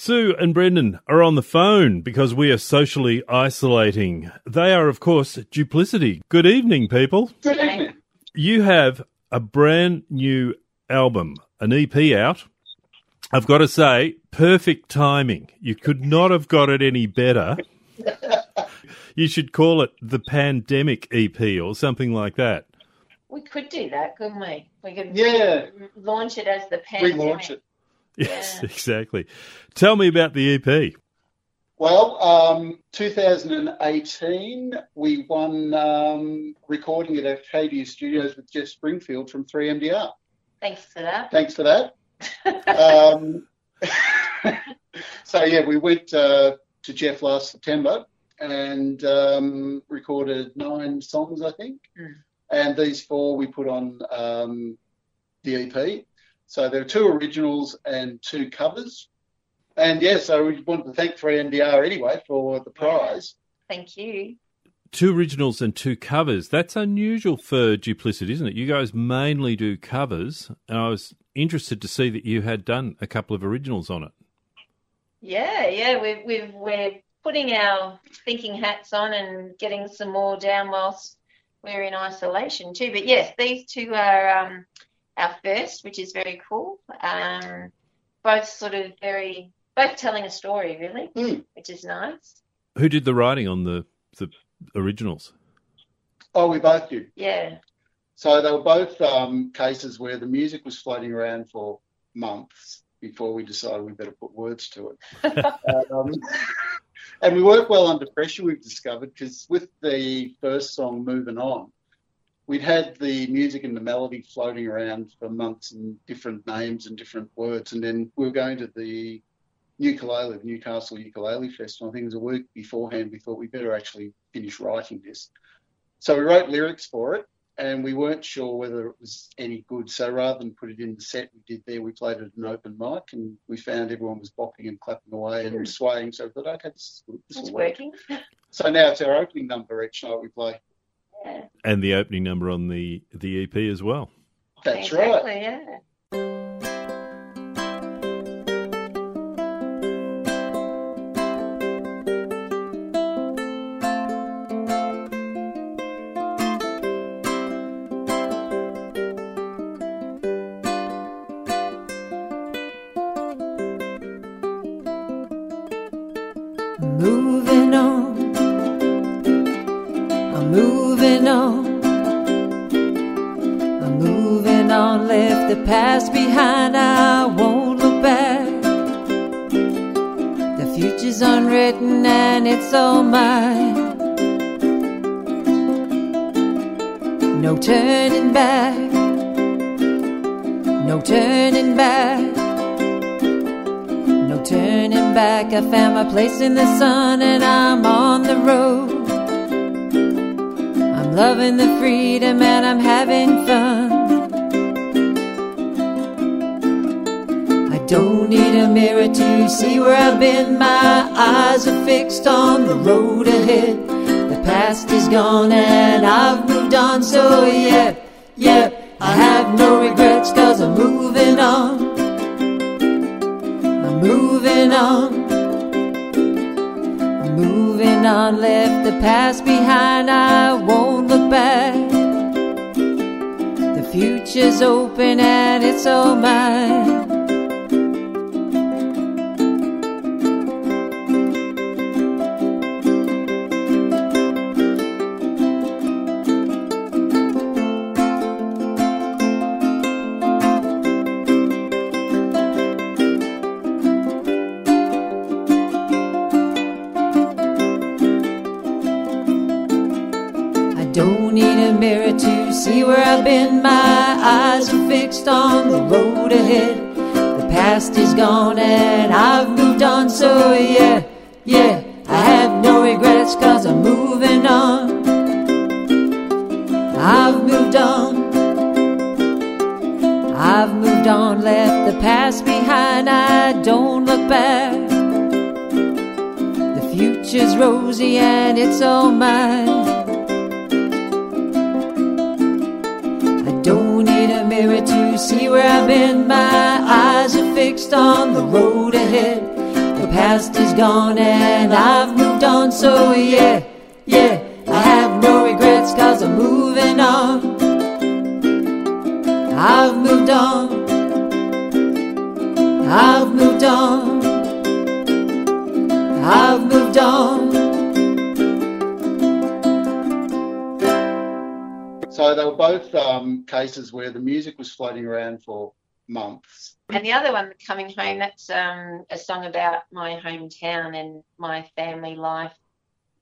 Sue and Brendan are on the phone because we are socially isolating. They are, of course, Duplicity. Good evening, people. Good evening. You have a brand new album, an EP out. I've got to say, perfect timing. You could not have got it any better. you should call it the Pandemic EP or something like that. We could do that, couldn't we? We could Yeah. re- launch it as the pandemic. Relaunch it. Yes, Yeah. exactly. Tell me about the EP. Well, um, 2018, we won um, recording at Arcadia Studios with Jeff Springfield from 3MDR. Thanks for that. Thanks for that. um, so, yeah, we went uh, to Jeff last September and um, recorded nine songs, I think. Mm. And these four we put on um, the EP. So there are two originals and two covers. And yeah, so we wanted to thank 3MDR anyway for the prize. Thank you. Two originals and two covers. That's unusual for Duplicity, isn't it? You guys mainly do covers, and I was interested to see that you had done a couple of originals on it. Yeah, yeah. We've, we've, we're putting our thinking hats on and getting some more down whilst we're in isolation too. But yes, these two are um, our first, which is very cool. Um, both sort of very, both telling a story really, Mm. which is nice. Who did the writing on the the originals? Oh, we both did. Yeah. So they were both um, cases where the music was floating around for months before we decided we better put words to it. um, and we work well under pressure, we've discovered, because with the first song, Moving On, we'd had the music and the melody floating around for months and different names and different words. And then we were going to the ukulele, the Newcastle Ukulele Festival. I think it was a week beforehand. We thought we better actually finish writing this. So we wrote lyrics for it and we weren't sure whether it was any good. So rather than put it in the set we did there, we played it at an open mic, and we found everyone was bopping and clapping away and hmm. swaying. So we thought, okay, this is good. This It's will work. working. So now it's our opening number each night we play. Yeah. And the opening number on the the EP as well. That's exactly, right. yeah. Future's unwritten and it's all mine. No turning back, no turning back. No turning back, I found my place in the sun and I'm on the road. I'm loving the freedom and I'm having fun. Don't need a mirror to see where I've been, my eyes are fixed on the road ahead. The past is gone and I've moved on, so yeah, yeah, I have no regrets cause I'm moving on. I'm moving on. I'm moving on, left the past behind, I won't look back. The future's open and it's all mine. Fixed on the road ahead. The past is gone and I've moved on. So yeah, past is gone and I've moved on, so yeah, yeah. I have no regrets cause I'm moving on. I've moved on. I've moved on. I've moved on. So they were both um, cases where the music was floating around for months. And the other one, Coming Home, that's um, a song about my hometown and my family life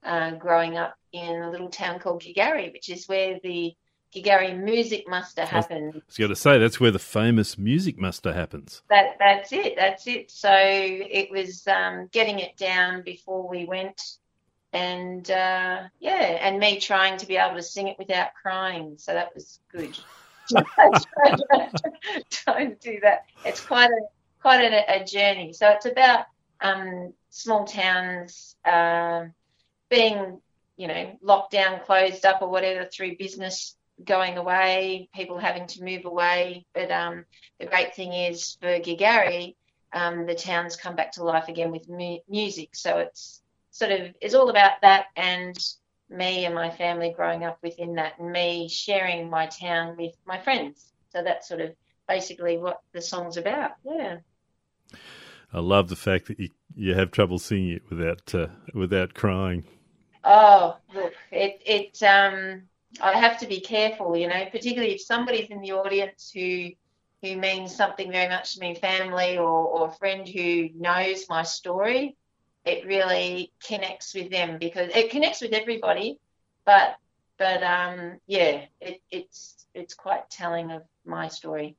uh, growing up in a little town called Gigarri, which is where the Gigarri Music Muster happened. I was going to say that's where the famous music muster happens. That that's it. That's it. So it was um, getting it down before we went, and uh, yeah, and me trying to be able to sing it without crying. So that was good. Don't do that. It's quite a quite a, a journey. So it's about um, small towns uh, being, you know, locked down, closed up, or whatever through business going away, people having to move away. But um, the great thing is for Gigarri, um, the towns come back to life again with mu- music. So it's sort of it's all about that and me and my family growing up within that, and me sharing my town with my friends. So that's sort of basically what the song's about. Yeah. I love the fact that you, you have trouble singing it without uh, without crying. Oh, look, it it um I have to be careful, you know, particularly if somebody's in the audience who who means something very much to me, family or, or a friend who knows my story, it really connects with them because it connects with everybody, but but um yeah, it, it's it's quite telling of my story.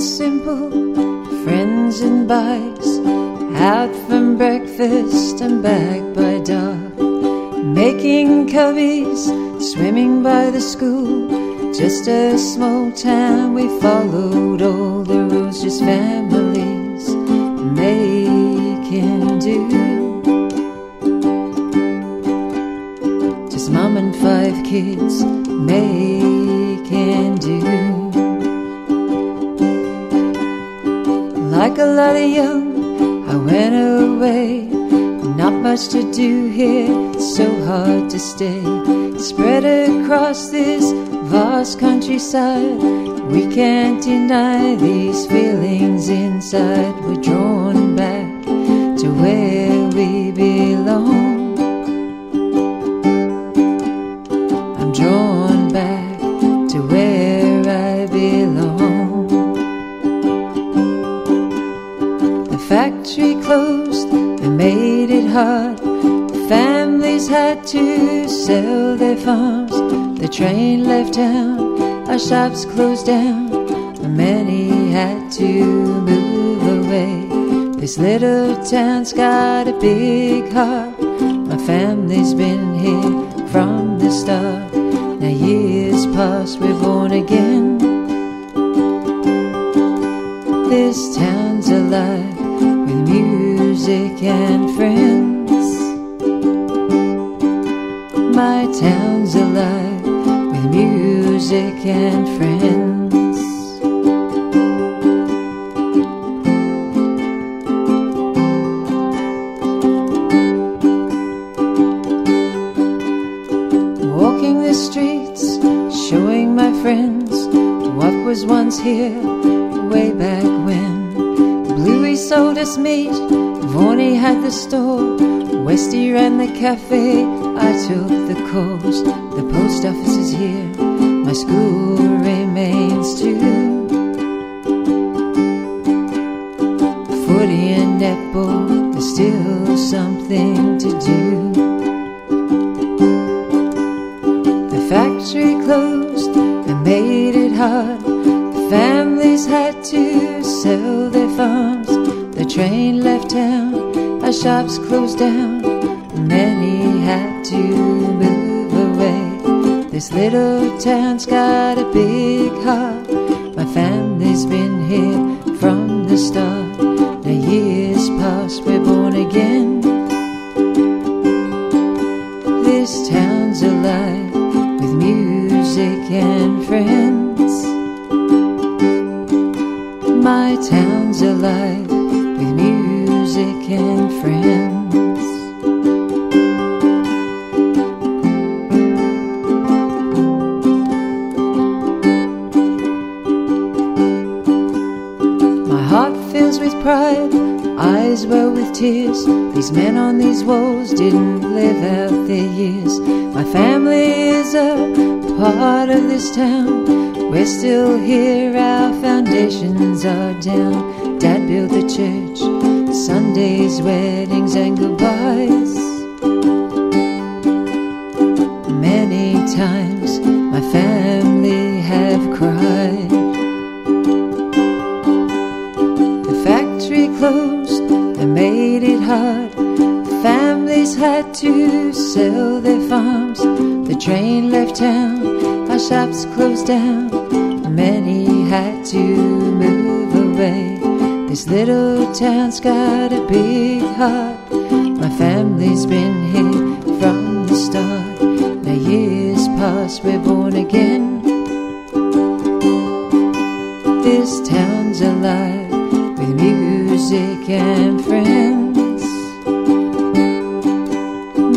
Simple, friends and bikes, out from breakfast and back by dark. Making cubbies, swimming by the school, just a small town. We followed all the rules, just families Like a lot of young, I went away. Not much to do here, so hard to stay. Spread across this vast countryside, we can't deny these feelings inside. We're drawn back to where shops closed down. and Many had to move away. This little town's got a big heart. My family's been here from the start. Now years pass, we're born again. This town's alive with music and friends. My town's alive music and friends. Walking the streets, showing my friends what was once here way back when. Bluey sold us meat, Vorney had the store, Westy ran the cafe, I took the course. The post office sell their farms. The train left town, our shops closed down. Many had to move away. This little town's got a big heart. My family's been here from the start. Alive with music and friends. My heart fills with pride, eyes well with tears. These men on these walls didn't live out their years. My family is a part of this town. We're still here, our foundations are down. Dad built the church, Sundays, weddings, and goodbyes. Many times my family have cried. The factory closed and made it hard. Families had to sell their farms. The train left town, our shops closed down. Many had to little town's got a big heart. My family's been here from the start. Now years past, we're born again. This town's alive with music and friends.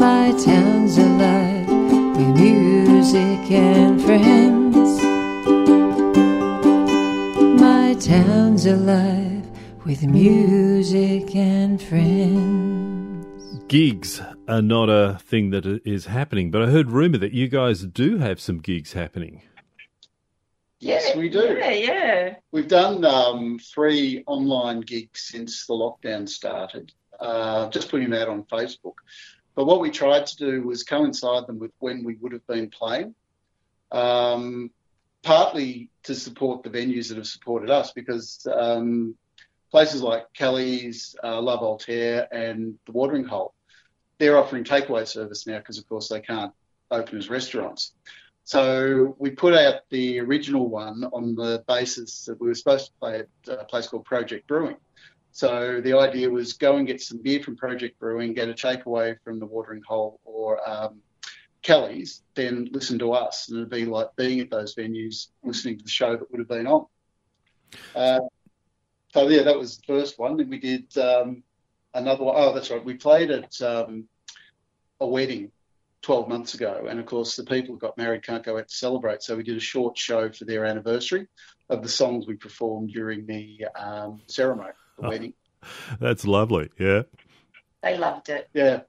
My town's alive with music and friends. My town's alive with music and friends. Gigs are not a thing that is happening, but I heard rumour that you guys do have some gigs happening. Yes, we do. Yeah, yeah. We've done um, three online gigs since the lockdown started, uh, just putting that on Facebook. But what we tried to do was coincide them with when we would have been playing, um, partly to support the venues that have supported us, because um, places like Kelly's, uh, La Voltaire, and the Watering Hole, they're offering takeaway service now because, of course, they can't open as restaurants. So we put out the original one on the basis that we were supposed to play at a place called Project Brewing. So the idea was go and get some beer from Project Brewing, get a takeaway from the Watering Hole or um, Kelly's, then listen to us, and it'd be like being at those venues, listening to the show that would have been on. Uh, so yeah, that was the first one. And we did um, another one. Oh, that's right. We played at um, a wedding 12 months ago. And of course, the people who got married can't go out to celebrate. So we did a short show for their anniversary of the songs we performed during the um, ceremony, the Oh. wedding. That's lovely. Yeah. They loved it. Yeah.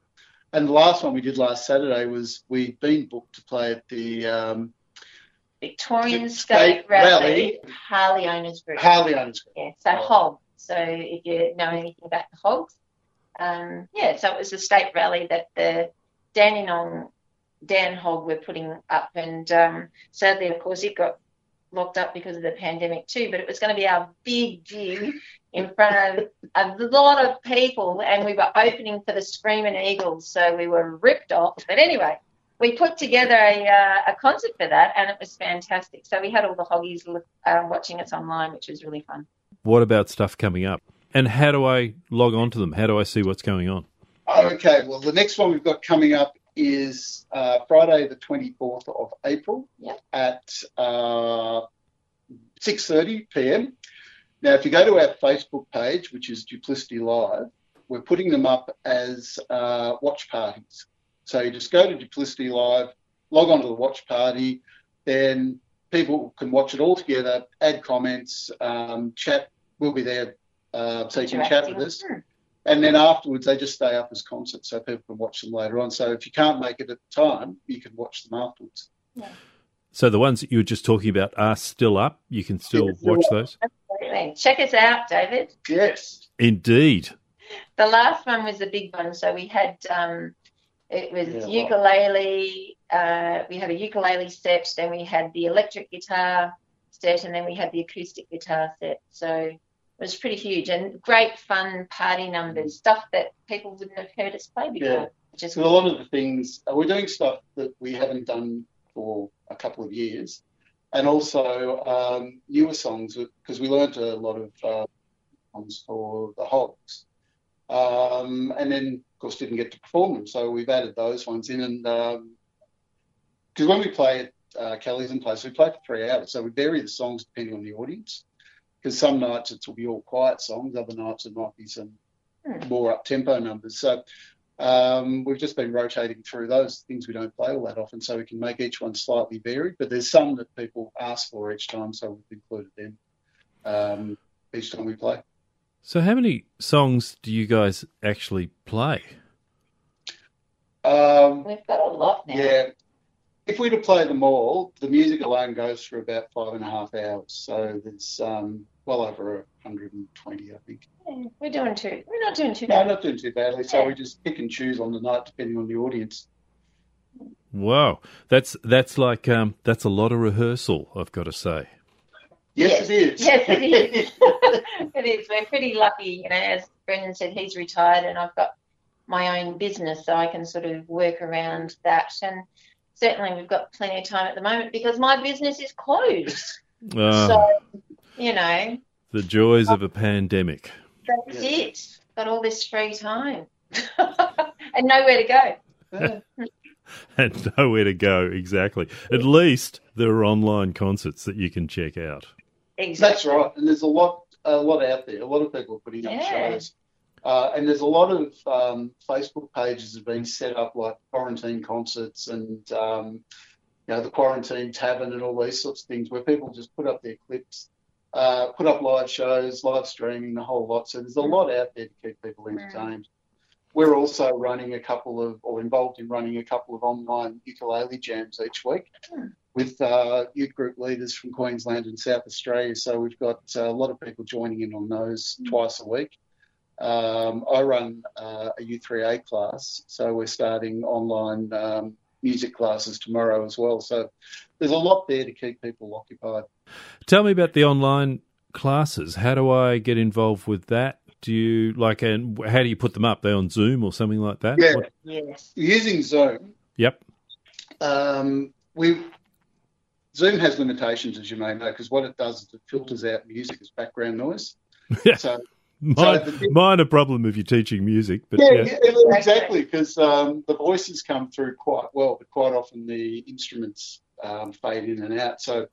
And the last one we did last Saturday was we'd been booked to play at the um, Victorian State State, Rally, Rally. Harley Owners Group. Harley Owners Group. Yeah, so hog. So if you know anything about the hogs, um, yeah, so it was a state rally that the Dandenong Dan Hog were putting up, and um, sadly, of course, it got locked up because of the pandemic too. But it was going to be our big gig in front of a lot of people, and we were opening for the Screaming Eagles, so we were ripped off. But anyway. We put together a, uh, a concert for that, and it was fantastic. So we had all the hoggies look, uh, watching us online, which was really fun. What about stuff coming up? And how do I log on to them? How do I see what's going on? Okay, well, the next one we've got coming up is uh, Friday, the 24th of April Yep. at uh, 6.30 p.m. Now, if you go to our Facebook page, which is Duplicity Live, we're putting them up as uh, watch parties. So you just go to Duplicity Live, log on to the watch party, then people can watch it all together, add comments, um, chat. We'll be there uh, so you can chat with us. And then afterwards, they just stay up as concerts so people can watch them later on. So if you can't make it at the time, you can watch them afterwards. So the ones that you were just talking about are still up. You can still Yeah, watch up. those. Absolutely. Check us out, David. Yes. Indeed. The last one was the big one. So we had um, it was Yeah, ukulele. Uh, we had a ukulele set. Then we had the electric guitar set, and then we had the acoustic guitar set. So it was pretty huge and great fun party numbers, stuff that people wouldn't have heard us play before. Yeah. Just So a lot of the things uh, we're doing stuff that we haven't done for a couple of years, and also um, newer songs because we learned a lot of uh, songs for the Hogs, um, and then of course didn't get to perform them. So we've added those ones in, and because when we play at uh, Kelly's and Place, we play for three hours, so we vary the songs depending on the audience. Because some nights it will be all quiet songs, other nights it might be some Hmm. more up tempo numbers. So um, we've just been rotating through those things we don't play all that often, so we can make each one slightly varied. But there's some that people ask for each time, so we've included them um, each time we play. So, how many songs do you guys actually play? Um, we've got a lot now. yeah, if we were to play them all, the music alone goes for about five and a half hours. So there's um, well over 120, I think. Yeah, We're doing too. We're not doing too No, bad. not doing too badly. So we just pick and choose on the night depending on the audience. Wow, that's that's like um, that's a lot of rehearsal. I've got to say. Yes, Yes. it is. Yes, it is. it is. We're pretty lucky, you know. As Brendan said, he's retired, and I've got my own business, so I can sort of work around that. And certainly, we've got plenty of time at the moment because my business is closed. Ah, So, you know, the joys of a pandemic. that's Yeah. it. Got all this free time and nowhere to go. And nowhere to go exactly. At least there are online concerts that you can check out. That's right. And there's a lot, a lot out there. A lot of people are putting up Yeah. shows. Uh, and there's a lot of um, Facebook pages that have been set up, like quarantine concerts and um, you know the quarantine tavern and all these sorts of things, where people just put up their clips, uh, put up live shows, live streaming, the whole lot. So there's a lot out there to keep people entertained. We're also running a couple of, or involved in running a couple of online ukulele jams each week Hmm. With uh, youth group leaders from Queensland and South Australia. So we've got uh, a lot of people joining in on those twice a week. Um, I run uh, a U3A class, so we're starting online um, music classes tomorrow as well. So there's a lot there to keep people occupied. Tell me about the online classes. How do I get involved with that? Do you like and how do you put them up? They on Zoom or something like that? Yeah. What- Yes. Using Zoom, Yep. um, we Zoom has limitations, as you may know, because what it does is it filters out music as background noise. Yeah. So Mine, the- minor problem if you're teaching music, but yeah, yeah. yeah, exactly, because um, the voices come through quite well, but quite often the instruments um, fade in and out. So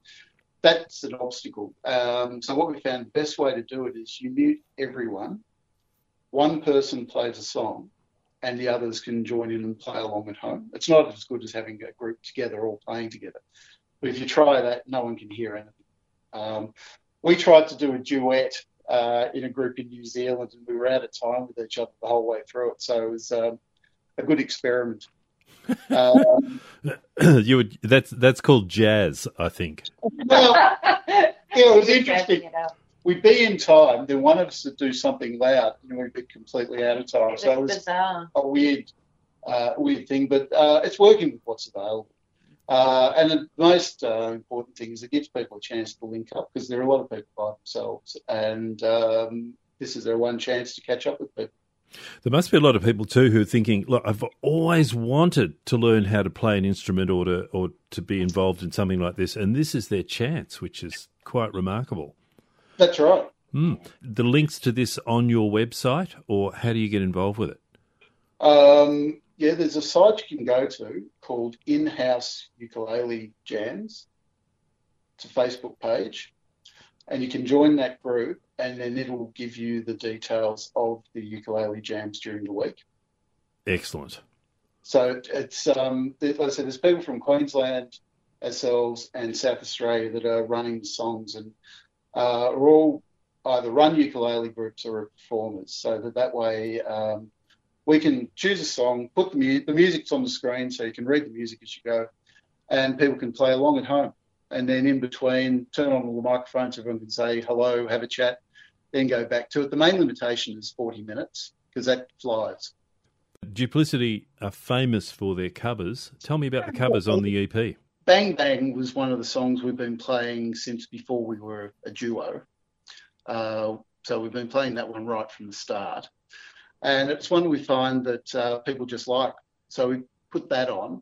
that's an obstacle. Um, so what we found the best way to do it is you mute everyone. One person plays a song, and the others can join in and play along at home. It's not as good as having a group together all playing together. But if you try that, no one can hear anything. Um, we tried to do a duet uh, in a group in New Zealand, and we were out of time with each other the whole way through it. So it was um, a good experiment. Um, you would that's that's called jazz, I think. well, yeah, it was interesting. Dressing it up. We'd be in time, then one of us would do something loud, and we'd be completely out of time. It So it was was bizarre. a weird, uh, weird thing, but uh, it's working with what's available. Uh, and the most uh, important thing is it gives people a chance to link up because there are a lot of people by themselves, and um, this is their one chance to catch up with people. There must be a lot of people too who are thinking, look, I've always wanted to learn how to play an instrument or to or to be involved in something like this, and this is their chance, which is quite remarkable. That's right. Mm. The links to this on your website, or how do you get involved with it? Um, yeah, there's a site you can go to called In-House Ukulele Jams. It's a Facebook page, and you can join that group, and then it'll give you the details of the ukulele jams during the week. Excellent. So it's um, like I said, there's people from Queensland, ourselves, and South Australia that are running the songs, and uh, are all either run ukulele groups or are performers. So that that way um, we can choose a song, put the, mu- the music's on the screen, so you can read the music as you go, and people can play along at home. And then in between, turn on all the microphones, everyone can say hello, have a chat, then go back to it. The main limitation is 40 minutes because that flies. Duplicity are famous for their covers. Tell me about the covers on the EP. Bang Bang was one of the songs we've been playing since before we were a duo. Uh, so we've been playing that one right from the start. And it's one we find that uh, people just like. So we put that on.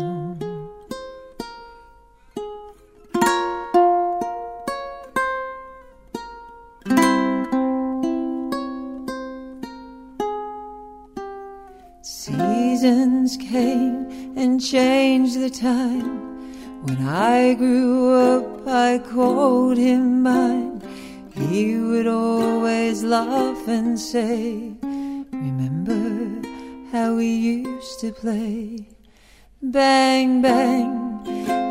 Seasons came and changed the time. When I grew up, I called him mine. He would always laugh and say, Remember how we used to play? Bang, bang,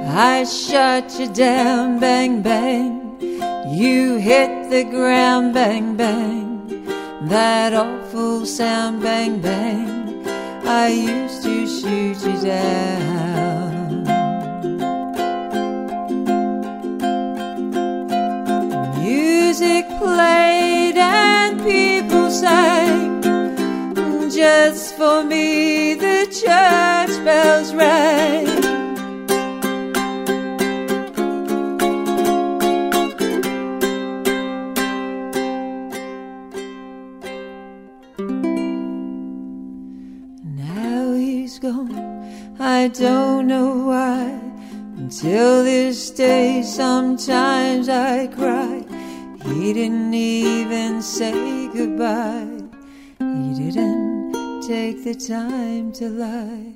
I shot you down. Bang, bang, you hit the ground. Bang, bang, that awful sound. Bang, bang. I used to shoot you down. Music played and people sang. Just for me, the church bells rang. I don't know why. Until this day, sometimes I cry. He didn't even say goodbye. He didn't take the time to lie.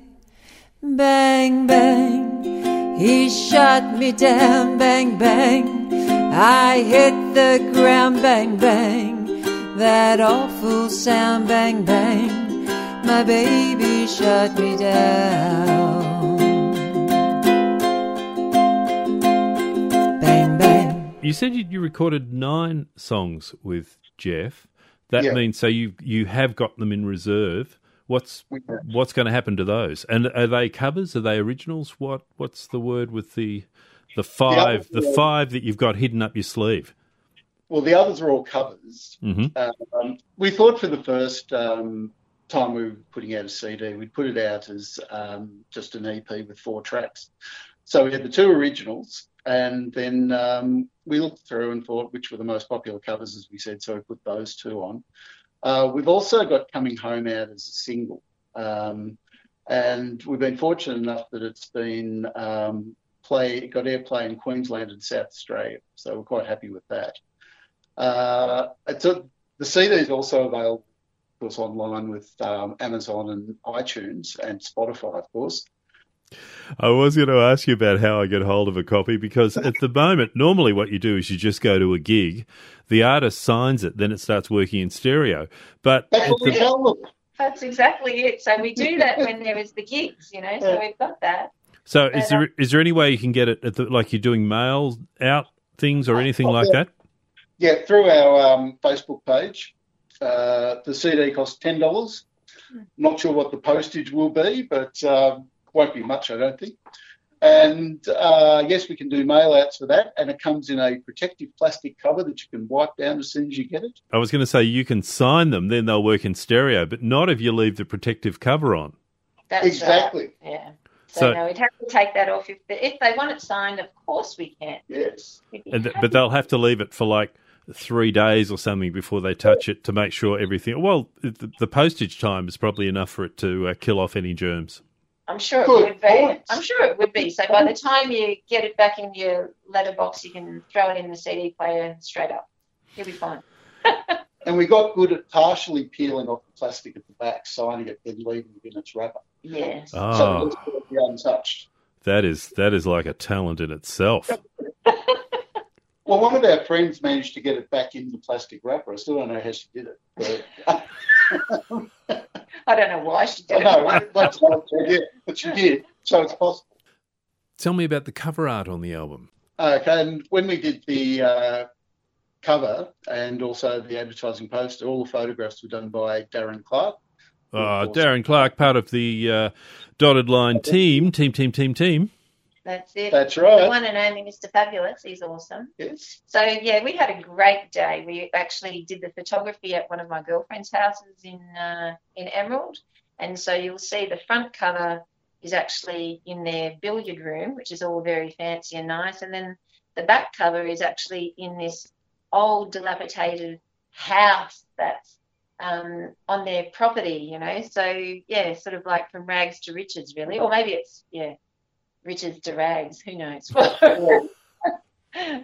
Bang, bang, he shot me down. Bang, bang, I hit the ground. Bang, bang, that awful sound. Bang, bang my baby shut me down. Bang, bang. You said you, you recorded nine songs with Jeff. That Yeah. means so you you have got them in reserve. What's We what's going to happen to those? And are they covers? Are they originals? What what's the word with the the five the, other- five that you've got hidden up your sleeve? Well, the others are all covers. hmm Um, we thought for the first um, time we were putting out a CD, we'd put it out as um, just an EP with four tracks. So we had the two originals, and then um, we looked through and thought which were the most popular covers, as we said, so we put those two on. Uh, we've also got Coming Home out as a single, um, and we've been fortunate enough that it's been um, play got airplay in Queensland and South Australia, so we're quite happy with that. Uh, a, the CD is also available, course, online with um, Amazon and iTunes and Spotify, of course. I was going to ask you about how I get hold of a copy because at the moment, normally what you do is you just go to a gig, the artist signs it, then it starts working in stereo. But That's at the. That's exactly it. So we do that when there is the gigs, you know. So Yeah. we've got that. so is there is there any way you can get it at the, like you're doing mail out things or anything like that? Yeah, through our um, Facebook page. Uh, the CD costs ten dollars. Not sure what the postage will be, but um, won't be much, I don't think. And uh, yes, we can do mail outs for that, and it comes in a protective plastic cover that you can wipe down as soon as you get it. I was going to say you can sign them, then they'll work in stereo, but not if you leave the protective cover on. That's Exactly. Right. Yeah. So, So- no, we'd have to take that off if they, if they want it signed. Of course we can. Yes. And th- but they'll have to leave it for like three days or something before they touch it to make sure everything. Well, the, the postage time is probably enough for it to uh, kill off any germs. I'm sure it Good would be. points. I'm sure it would be. So by the time you get it back in your letterbox, you can throw it in the CD player straight up. You'll be fine. And we got good at partially peeling off the plastic at the back, signing it, then leaving it in its wrapper. Yeah. So Ah, it's going to be untouched. that is that is like a talent in itself. Well, one of our friends managed to get it back in the plastic wrapper. I still don't know how she did it. But, I don't know why she did know, it. that's what she but she did. So it's possible. Tell me about the cover art on the album. Okay, and when we did the uh, cover and also the advertising poster, all the photographs were done by Darren Clark. Uh, Darren Clark, part of the uh, dotted line team, team, team, team, team. That's it. That's The right. one and only Mr. Fabulous. He's awesome. Yes. So yeah, we had a great day. We actually did the photography at one of my girlfriend's houses in uh, in Emerald, and so you'll see the front cover is actually in their billiard room, which is all very fancy and nice, and then the back cover is actually in this old dilapidated house that's um, on their property, you know. So yeah, sort of like from rags to riches, really, or maybe it's yeah, riches to rags. Who knows? but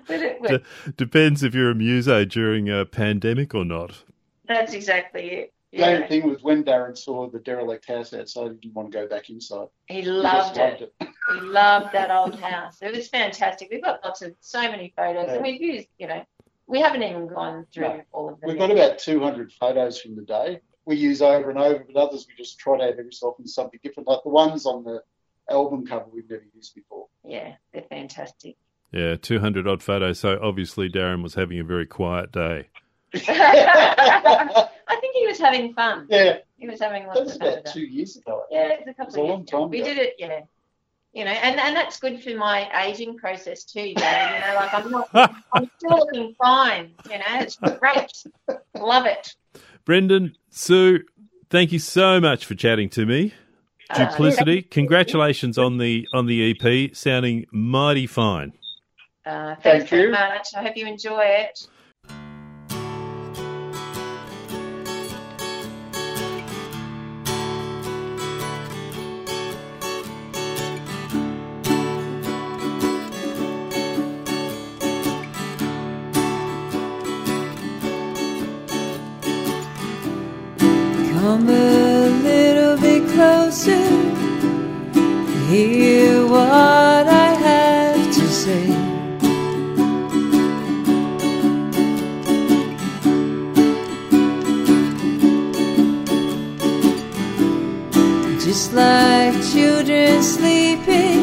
it, D- depends if you're a muso during a pandemic or not. That's exactly it. The only thing was when Darren saw the derelict house outside, he didn't want to go back inside. He He just loved loved it. He loved that old house. It was fantastic. We've got lots of so many photos, and we've used, you know, we haven't even gone through No. all of them. We've got about 200 photos from the day. We use over and over, but others we just trot out every so often something different. Like the ones on the album cover we've never used before. yeah, they're fantastic. Yeah, 200 odd photos. So obviously Darren was having a very quiet day. I think he was having fun. Yeah, He was having that lots was of fun. about with that. two years ago. Yeah, it's a couple It was a of long years ago. time We did it, yeah. You know, and, and that's good for my aging process too, David. You know, like I'm not, I'm still looking fine. You know, it's great. Love it. Brendan, Sue, thank you so much for chatting to me. Uh, Duplicity, congratulations on the on the EP, sounding mighty fine. Uh, Thank thanks very you. much. I hope you enjoy it. Come a little closer. Hear what I have to say. Just like children sleeping,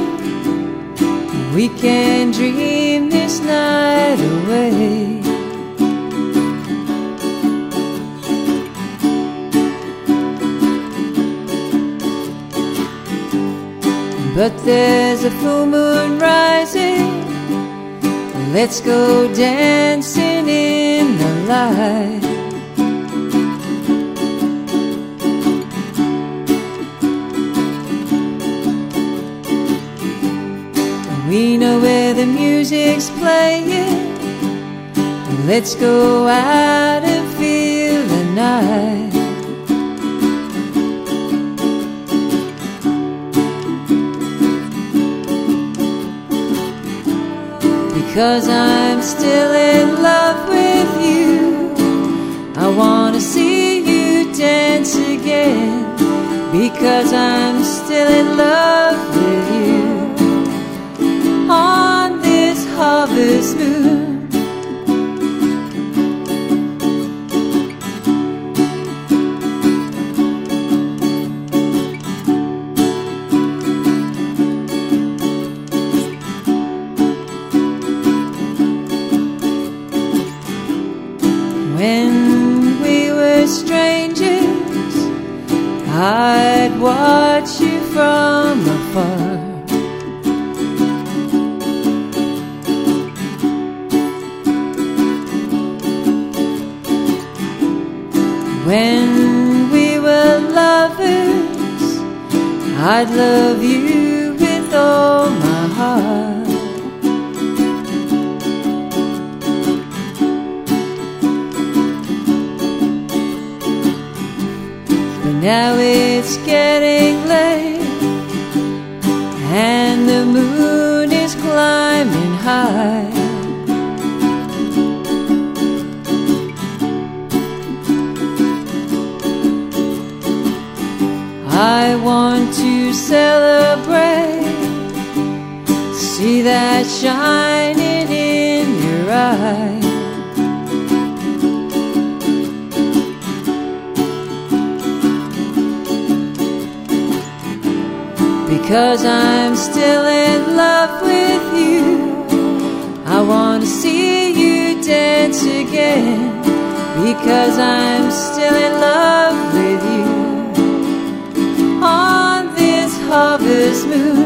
we can dream this night away. But there's a full moon rising. Let's go dancing in the light. We know where the music's playing. Let's go out and feel the night. Because I'm still in love with you. I wanna see you dance again. Because I'm still in love with you. On this harvest moon. Watch you from afar. When we were lovers, I'd love you I want to celebrate. See that shining in your eyes. Because I'm still in love with you. I want to see you dance again. Because I'm still in love with you. lovers move.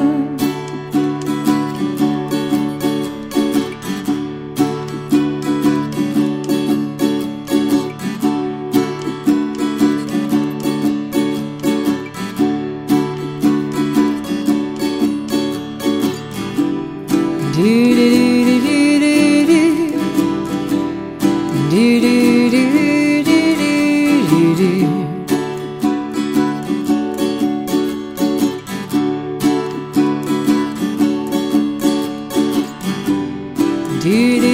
It